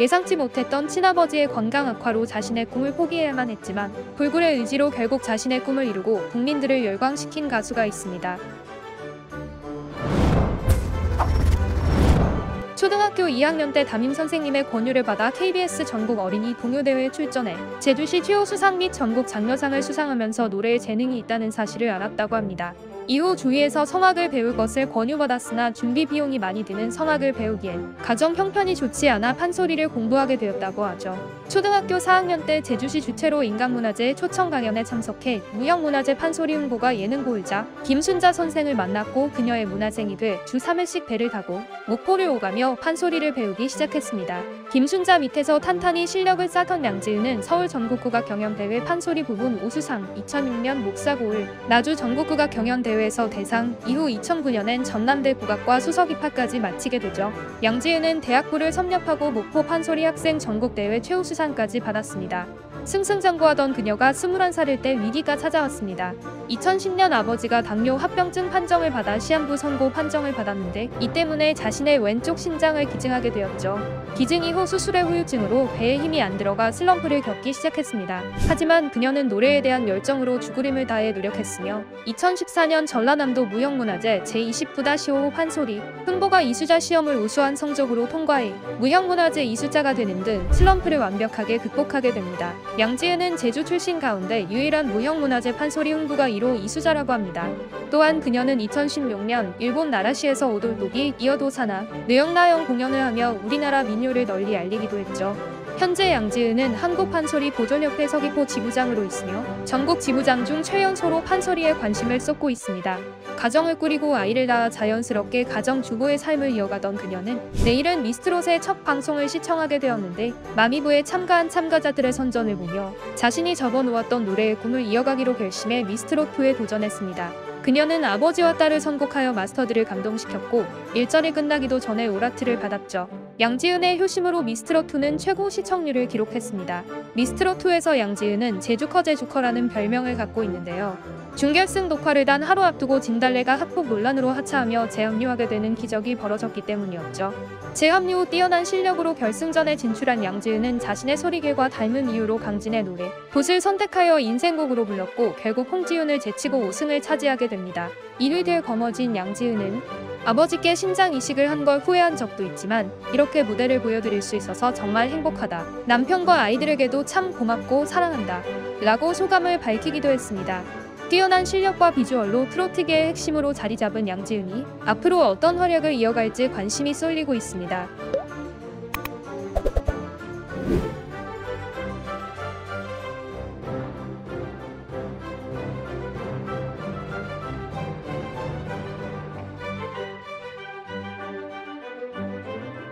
예상치 못했던 친아버지의 건강 악화로 자신의 꿈을 포기해야만 했지만 불굴의 의지로 결국 자신의 꿈을 이루고 국민들을 열광시킨 가수가 있습니다. 초등학교 2학년 때 담임 선생님의 권유를 받아 KBS 전국 어린이 동요대회에 출전해 제주시 최우 수상 및 전국 장려상을 수상하면서 노래에 재능이 있다는 사실을 알았다고 합니다. 이후 주위에서 성악을 배울 것을 권유받았으나 준비 비용이 많이 드는 성악을 배우기엔 가정 형편이 좋지 않아 판소리를 공부하게 되었다고 하죠. 초등학교 4학년 때 제주시 주최로 인간문화제 초청 강연에 참석해 무형문화제 판소리 홍보가 예능고이자 김순자 선생을 만났고 그녀의 문화생이 돼 주 3회씩 배를 타고 목포를 오가며 판소리를 배우기 시작했습니다. 김순자 밑에서 탄탄히 실력을 쌓던 양지은은 서울 전국국악 경연대회 판소리 부분 우수상, 2006년 목사고을, 나주 전국국악 경연대회 에서 대상, 이후 2009년엔 전남대 국악과 수석 입학까지 마치게 되죠. 양지은은 대학부를 섭렵하고 목포 판소리 학생 전국대회 최우수상까지 받았습니다. 승승장구하던 그녀가 21살일 때 위기가 찾아왔습니다. 2010년 아버지가 당뇨 합병증 판정을 받아 시한부 선고 판정을 받았는데 이 때문에 자신의 왼쪽 신장을 기증하게 되었죠. 기증 이후 수술의 후유증으로 배에 힘이 안 들어가 슬럼프를 겪기 시작했습니다. 하지만 그녀는 노래에 대한 열정으로 죽으림을 다해 노력했으며 2014년 전라남도 무형문화제 제29-5 판소리 흥보가 이수자 시험을 우수한 성적으로 통과해 무형문화제 이수자가 되는 등 슬럼프를 완벽하게 극복하게 됩니다. 양지은은 제주 출신 가운데 유일한 무형문화재 판소리 흥부가 1호 이수자라고 합니다. 또한 그녀는 2016년 일본 나라시에서 오돌독이 이어도사나 뇌영나영 공연을 하며 우리나라 민요를 널리 알리기도 했죠. 현재 양지은은 한국 판소리 보존협회 서귀포 지부장으로 있으며 전국 지부장 중 최연소로 판소리에 관심을 쏟고 있습니다. 가정을 꾸리고 아이를 낳아 자연스럽게 가정주부의 삶을 이어가던 그녀는 내일은 미스트롯의 첫 방송을 시청하게 되었는데 마미부에 참가한 참가자들의 선전을 보며 자신이 접어놓았던 노래의 꿈을 이어가기로 결심해 미스트롯2에 도전했습니다. 그녀는 아버지와 딸을 선곡하여 마스터들을 감동시켰고 일절이 끝나기도 전에 오라트를 받았죠. 양지은의 효심으로 미스트롯2는 최고 시청률을 기록했습니다. 미스트롯2에서 양지은은 제주커제주커라는 별명을 갖고 있는데요. 준결승 녹화를 단 하루 앞두고 진달래가 학폭 논란으로 하차하며 재합류하게 되는 기적이 벌어졌기 때문이었죠. 재합류 후 뛰어난 실력으로 결승전에 진출한 양지은은 자신의 소리개과 닮은 이유로 강진의 노래 붓을 선택하여 인생곡으로 불렀고 결국 홍지윤을 제치고 우승을 차지하게 됩니다. 1위 될 거머쥔 양지은은 아버지께 신장 이식을 한 걸 후회한 적도 있지만 이렇게 무대를 보여드릴 수 있어서 정말 행복하다. 남편과 아이들에게도 참 고맙고 사랑한다. 라고 소감을 밝히기도 했습니다. 뛰어난 실력과 비주얼로 트로트계의 핵심으로 자리 잡은 양지은이 앞으로 어떤 활약을 이어갈지 관심이 쏠리고 있습니다.